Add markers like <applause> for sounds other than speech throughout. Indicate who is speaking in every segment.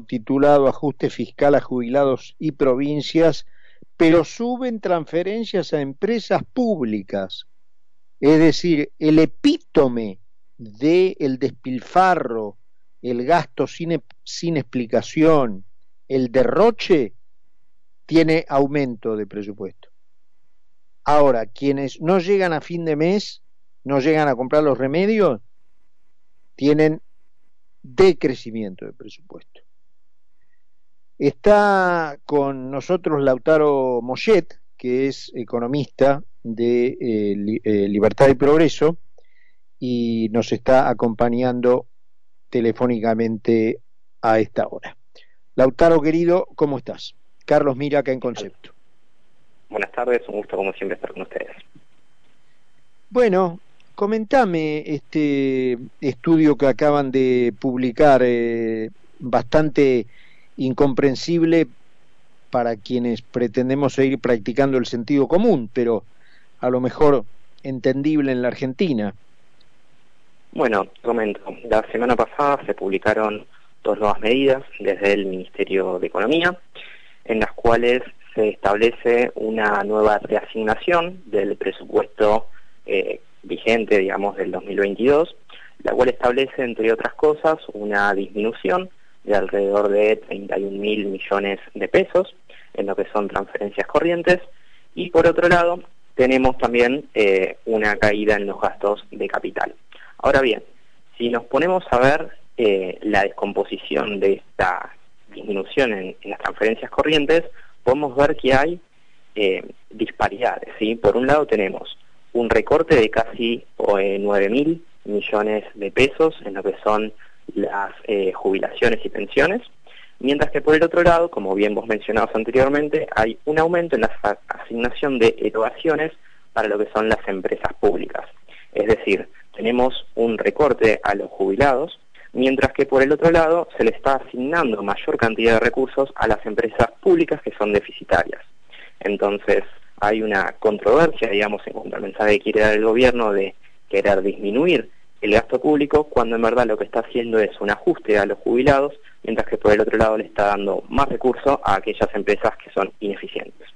Speaker 1: titulado Ajuste Fiscal a Jubilados y Provincias, pero suben transferencias a empresas públicas. Es decir, el epítome del despilfarro, el gasto sin, sin explicación, el derroche, tiene aumento de presupuesto. Ahora, quienes no llegan a fin de mes, no llegan a comprar los remedios, tienen decrecimiento de presupuesto. Está con nosotros Lautaro Mollet, que es economista de eh, eh, Libertad y Progreso, y nos está acompañando telefónicamente a esta hora. Lautaro, querido, ¿cómo estás? Carlos Mira, acá en Concepto.
Speaker 2: Buenas tardes, un gusto como siempre estar con ustedes.
Speaker 1: Bueno, comentame este estudio que acaban de publicar, eh, bastante incomprensible para quienes pretendemos seguir practicando el sentido común, pero a lo mejor entendible en la Argentina.
Speaker 2: Bueno, comento, la semana pasada se publicaron dos nuevas medidas desde el Ministerio de Economía, en las cuales se establece una nueva reasignación del presupuesto eh, vigente, digamos, del 2022, la cual establece, entre otras cosas, una disminución de alrededor de 31 mil millones de pesos en lo que son transferencias corrientes y por otro lado tenemos también eh, una caída en los gastos de capital. Ahora bien, si nos ponemos a ver eh, la descomposición de esta disminución en, las transferencias corrientes, podemos ver que hay eh, disparidades. ¿sí? Por un lado tenemos un recorte de casi 9 mil millones de pesos en lo que son las eh, jubilaciones y pensiones, mientras que por el otro lado, como bien vos mencionabas anteriormente, hay un aumento en la asignación de erogaciones para lo que son las empresas públicas. Es decir, tenemos un recorte a los jubilados, mientras que por el otro lado se le está asignando mayor cantidad de recursos a las empresas públicas que son deficitarias. Entonces, hay una controversia, digamos, en cuanto al mensaje que quiere dar el gobierno de querer disminuir el gasto público, cuando en verdad lo que está haciendo es un ajuste a los jubilados, mientras que por el otro lado le está dando más recursos a aquellas empresas que son ineficientes.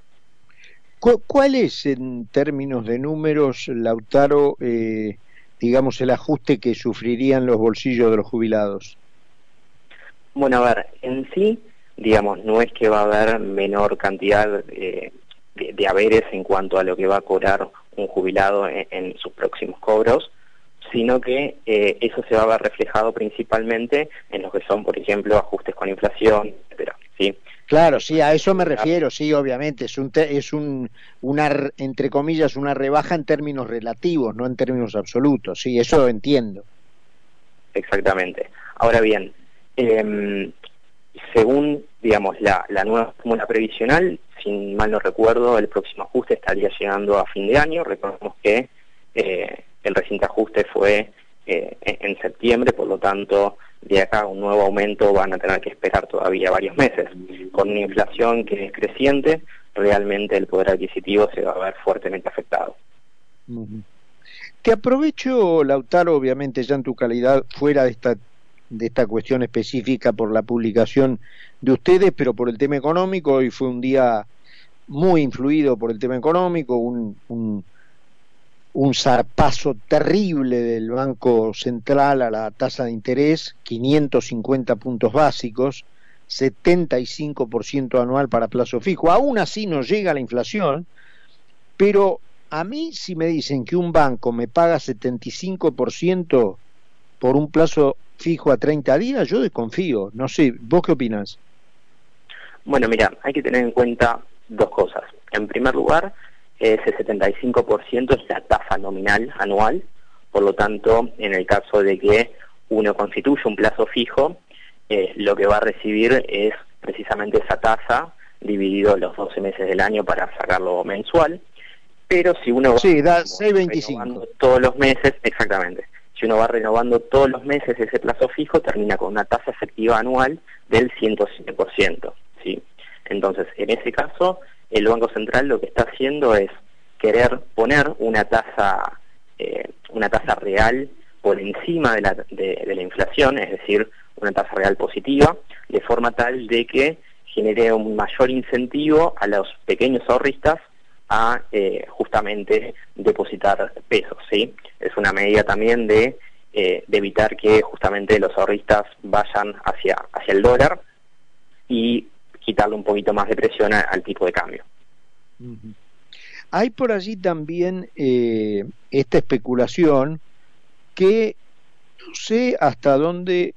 Speaker 1: ¿Cuál es en términos de números, Lautaro, eh, digamos, el ajuste que sufrirían los bolsillos de los jubilados?
Speaker 2: Bueno, a ver, en sí, digamos, no es que va a haber menor cantidad de, haberes en cuanto a lo que va a cobrar un jubilado en sus próximos cobros, sino que eh, eso se va a ver reflejado principalmente en lo que son, por ejemplo, ajustes con inflación, etcétera, ¿sí?
Speaker 1: Claro, sí, a eso me refiero, sí, obviamente, es un es un una entre comillas una rebaja en términos relativos, no en términos absolutos, sí, eso entiendo.
Speaker 2: Exactamente. Ahora bien, em, según digamos la, la nueva fórmula previsional, sin mal no recuerdo, el próximo ajuste estaría llegando a fin de año. Recordemos que eh, el reciente ajuste fue eh, en septiembre, por lo tanto, de acá un nuevo aumento van a tener que esperar todavía varios meses. Con una inflación que es creciente, realmente el poder adquisitivo se va a ver fuertemente afectado.
Speaker 1: Te aprovecho, Lautaro, obviamente ya en tu calidad fuera de esta de esta cuestión específica por la publicación de ustedes, pero por el tema económico, hoy fue un día muy influido por el tema económico, un, un un zarpazo terrible del Banco Central a la tasa de interés, 550 puntos básicos, 75% anual para plazo fijo. Aún así no llega la inflación, pero a mí si me dicen que un banco me paga 75% por un plazo fijo a 30 días, yo desconfío. No sé, ¿vos qué opinas?
Speaker 2: Bueno, mira, hay que tener en cuenta dos cosas. En primer lugar, ese 75% es la tasa nominal anual, por lo tanto, en el caso de que uno constituya un plazo fijo, eh, lo que va a recibir es precisamente esa tasa dividido los 12 meses del año para sacarlo mensual, pero si uno va
Speaker 1: sí, da 625.
Speaker 2: todos los meses, exactamente, si uno va renovando todos los meses ese plazo fijo, termina con una tasa efectiva anual del 107%, ¿sí? Entonces, en ese caso, el Banco Central lo que está haciendo es querer poner una tasa, eh, una tasa real por encima de la, de, la inflación, es decir, una tasa real positiva, de forma tal de que genere un mayor incentivo a los pequeños ahorristas a eh, justamente depositar pesos, ¿sí? Es una medida también de, eh, de evitar que justamente los ahorristas vayan hacia, hacia el dólar y quitarle un poquito más de presión al tipo de cambio.
Speaker 1: Hay por allí también eh, esta especulación que no sé hasta dónde,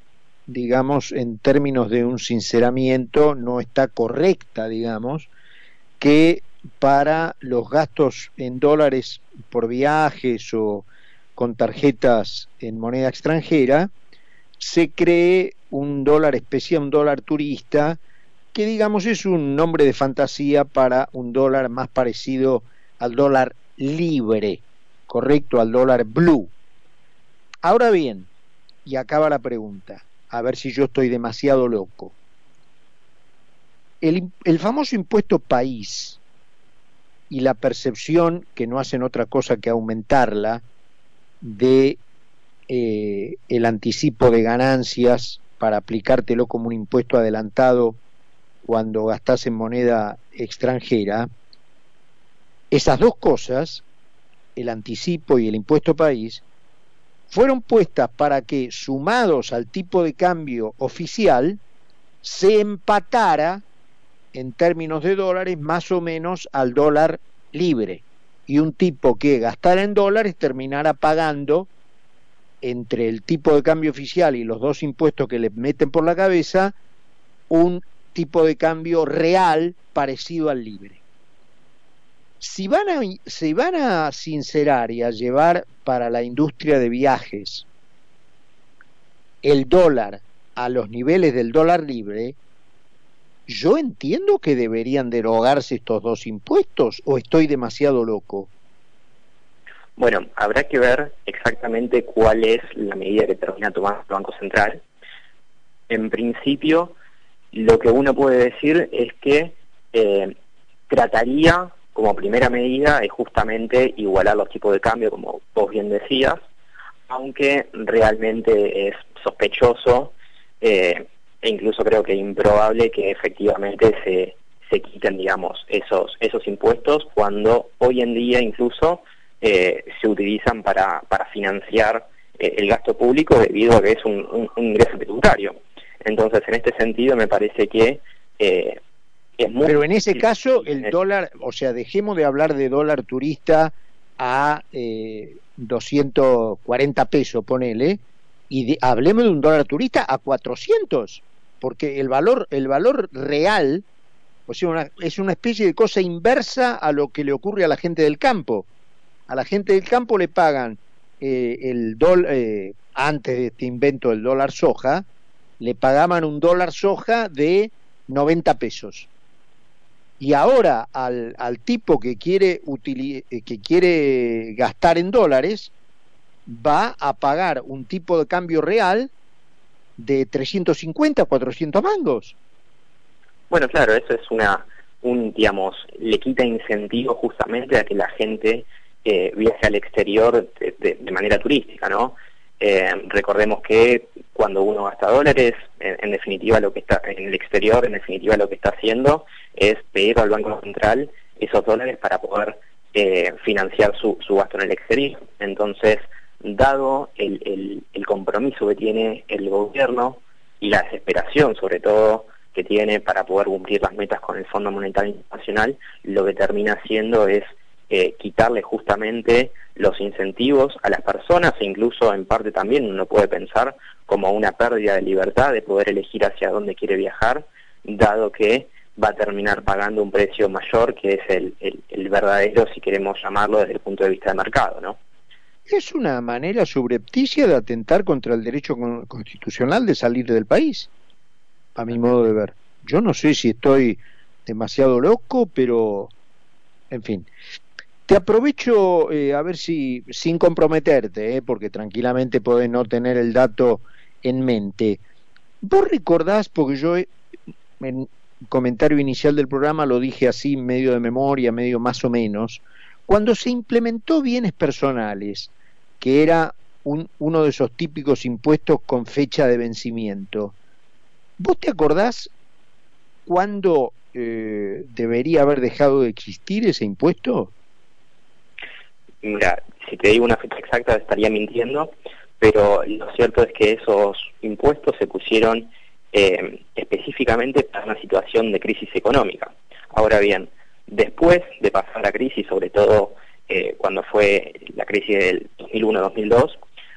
Speaker 1: digamos, en términos de un sinceramiento, no está correcta, digamos, que para los gastos en dólares por viajes o con tarjetas en moneda extranjera, se cree un dólar especial, un dólar turista, que digamos es un nombre de fantasía para un dólar más parecido al dólar libre, correcto, al dólar blue. Ahora bien, y acaba la pregunta, a ver si yo estoy demasiado loco. El, el famoso impuesto país y la percepción, que no hacen otra cosa que aumentarla, de eh, el anticipo de ganancias para aplicártelo como un impuesto adelantado cuando gastas en moneda extranjera, esas dos cosas, el anticipo y el impuesto país, fueron puestas para que, sumados al tipo de cambio oficial, se empatara en términos de dólares más o menos al dólar libre. Y un tipo que gastara en dólares terminara pagando entre el tipo de cambio oficial y los dos impuestos que le meten por la cabeza un tipo de cambio real parecido al libre. Si van a, si van a sincerar y a llevar para la industria de viajes el dólar a los niveles del dólar libre, yo entiendo que deberían derogarse estos dos impuestos o estoy demasiado loco.
Speaker 2: Bueno, habrá que ver exactamente cuál es la medida que termina tomando el Banco Central. En principio, lo que uno puede decir es que eh, trataría como primera medida es justamente igualar los tipos de cambio, como vos bien decías, aunque realmente es sospechoso eh, e incluso creo que improbable que efectivamente se, se quiten, digamos, esos, esos impuestos cuando hoy en día incluso eh, se utilizan para, para financiar el gasto público debido a que es un, ingreso tributario. Entonces, en este sentido, me parece que eh,
Speaker 1: es muy... Pero en ese caso, el dólar, o sea, dejemos de hablar de dólar turista a 240 pesos, ponele, y hablemos de un dólar turista a 400 porque el valor, el valor real o sea, es una especie de cosa inversa a lo que le ocurre a la gente del campo. A la gente del campo le pagan eh, el dólar, eh, antes de este invento del dólar soja, le pagaban un dólar soja de 90 pesos. Y ahora al, al tipo que quiere, eh, que quiere gastar en dólares, va a pagar un tipo de cambio real de 350 a 400 mangos.
Speaker 2: Bueno, claro, eso es una, un, digamos, le quita incentivo justamente a que la gente eh, viaje al exterior de, manera turística, ¿no? Eh, recordemos que cuando uno gasta dólares, en, definitiva lo que está en el exterior, en definitiva lo que está haciendo es pedir al Banco Central esos dólares para poder eh, financiar su, su gasto en el exterior. Entonces, dado el, el, compromiso que tiene el gobierno y la desesperación sobre todo que tiene para poder cumplir las metas con el Fondo Monetario Internacional, lo que termina haciendo es eh, quitarle justamente los incentivos a las personas e incluso en parte también uno puede pensar como una pérdida de libertad de poder elegir hacia dónde quiere viajar, dado que va a terminar pagando un precio mayor que es el, el, el verdadero, si queremos llamarlo desde el punto de vista de mercado, ¿no?
Speaker 1: es una manera subrepticia de atentar contra el derecho constitucional de salir del país, a mi modo de ver. Yo no sé si estoy demasiado loco, pero, en fin. Te aprovecho eh, a ver si, sin comprometerte, eh, porque tranquilamente podés no tener el dato en mente. ¿Vos recordás, porque yo en el comentario inicial del programa lo dije así, medio de memoria, medio más o menos, cuando se implementó bienes personales, que era uno de esos típicos impuestos con fecha de vencimiento. ¿Vos te acordás cuándo eh, debería haber dejado de existir ese impuesto?
Speaker 2: Mira, si te digo una fecha exacta estaría mintiendo, pero lo cierto es que esos impuestos se pusieron eh, específicamente para una situación de crisis económica. Ahora bien, después de pasar la crisis, sobre todo eh, cuando fue la crisis del 2001-2002,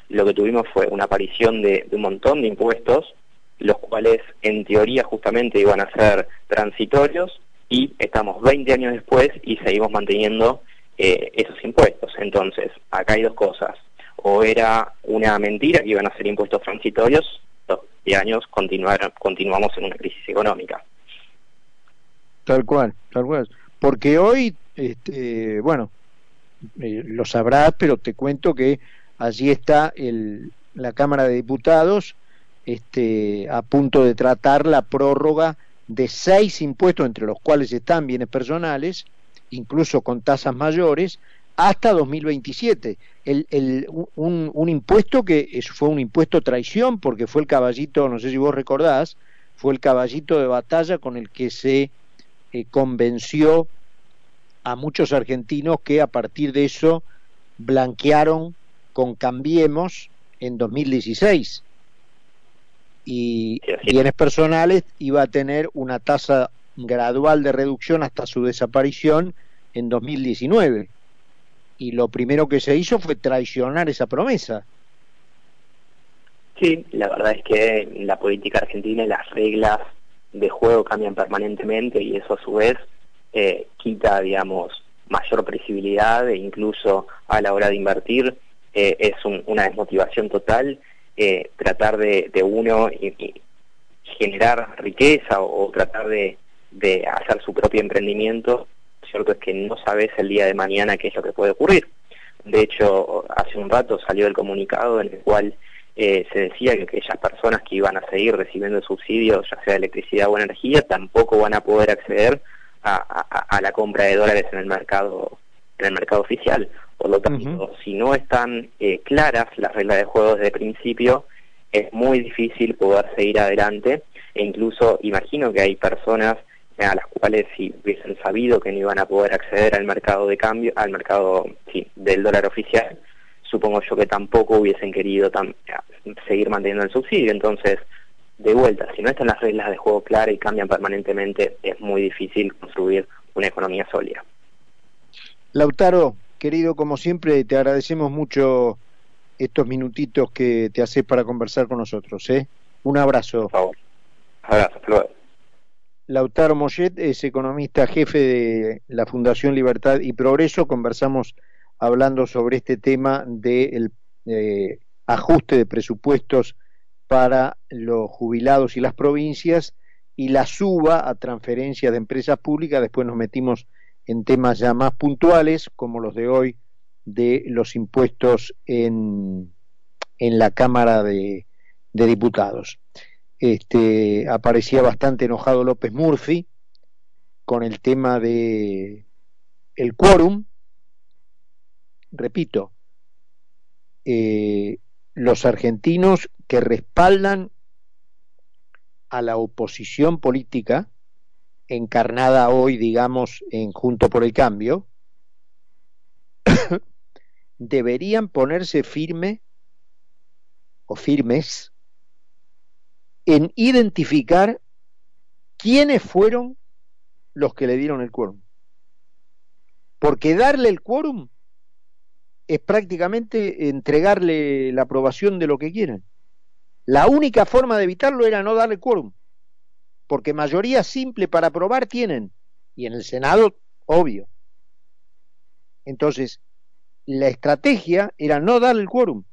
Speaker 2: lo que tuvimos fue una aparición de, un montón de impuestos, los cuales en teoría justamente iban a ser transitorios y estamos 20 años después y seguimos manteniendo eh, esos impuestos. Entonces, acá hay dos cosas. O era una mentira que iban a ser impuestos transitorios, y años continuar, continuamos en una crisis económica.
Speaker 1: Tal cual, tal cual. Porque hoy, este, bueno, eh, lo sabrás, pero te cuento que allí está el, la Cámara de Diputados este, a punto de tratar la prórroga de seis impuestos, entre los cuales están bienes personales, incluso con tasas mayores, hasta 2027. El, el, un, un, impuesto que fue un impuesto traición, porque fue el caballito, no sé si vos recordás, fue el caballito de batalla con el que se eh, convenció a muchos argentinos que a partir de eso blanquearon con Cambiemos en 2016 y bienes personales iba a tener una tasa gradual de reducción hasta su desaparición en 2019 y lo primero que se hizo fue traicionar esa promesa.
Speaker 2: Sí, la verdad es que la política argentina las reglas de juego cambian permanentemente y eso a su vez eh, quita, digamos, mayor previsibilidad e incluso a la hora de invertir eh, es una desmotivación total eh, tratar de, uno generar riqueza o, tratar de, de, hacer su propio emprendimiento, cierto es que no sabes el día de mañana qué es lo que puede ocurrir. De hecho, hace un rato salió el comunicado en el cual eh, se decía que aquellas personas que iban a seguir recibiendo subsidios, ya sea de electricidad o energía, tampoco van a poder acceder a, a, la compra de dólares en el mercado en el mercado oficial. Por lo tanto, si no están eh, claras las reglas de juego desde el principio, es muy difícil poder seguir adelante e incluso imagino que hay personas a las cuales si hubiesen sabido que no iban a poder acceder al mercado de cambio, al mercado sí, del dólar oficial, supongo yo que tampoco hubiesen querido seguir manteniendo el subsidio. Entonces, de vuelta, si no están las reglas de juego claras y cambian permanentemente, es muy difícil construir una economía sólida.
Speaker 1: Lautaro, querido, como siempre, te agradecemos mucho estos minutitos que te haces para conversar con nosotros. ¿eh? Un abrazo.
Speaker 2: Por favor. Abrazo,
Speaker 1: Lautaro Mollet es economista jefe de la Fundación Libertad y Progreso. Conversamos hablando sobre este tema del eh, ajuste de presupuestos para los jubilados y las provincias y la suba a transferencias de empresas públicas. Después nos metimos en temas ya más puntuales, como los de hoy, de los impuestos en, en la Cámara de, de Diputados. Este, aparecía bastante enojado López Murphy con el tema de el quórum. Repito, eh, los argentinos que respaldan a la oposición política encarnada hoy, digamos, en Junto por el Cambio, <coughs> deberían ponerse firme o firmes en identificar quiénes fueron los que le dieron el quórum. Porque darle el quórum es prácticamente entregarle la aprobación de lo que quieren. La única forma de evitarlo era no darle quórum porque mayoría simple para aprobar tienen, y en el Senado, obvio. Entonces, la estrategia era no darle el quórum,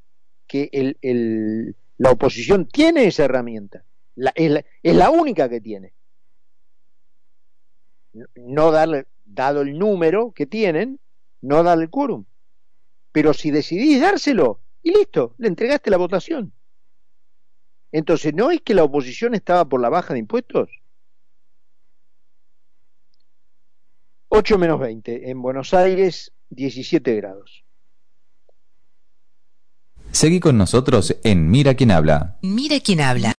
Speaker 1: que el, el, la oposición tiene esa herramienta, la, es, la, es, la, única que tiene. No darle, dado el número que tienen, no darle el quórum. Pero si decidís dárselo, y listo, le entregaste la votación. Entonces, ¿no es que la oposición estaba por la baja de impuestos? 8 menos 20. En Buenos Aires, 17 grados.
Speaker 3: Seguí con nosotros en Mira quién habla.
Speaker 4: Mira quién habla.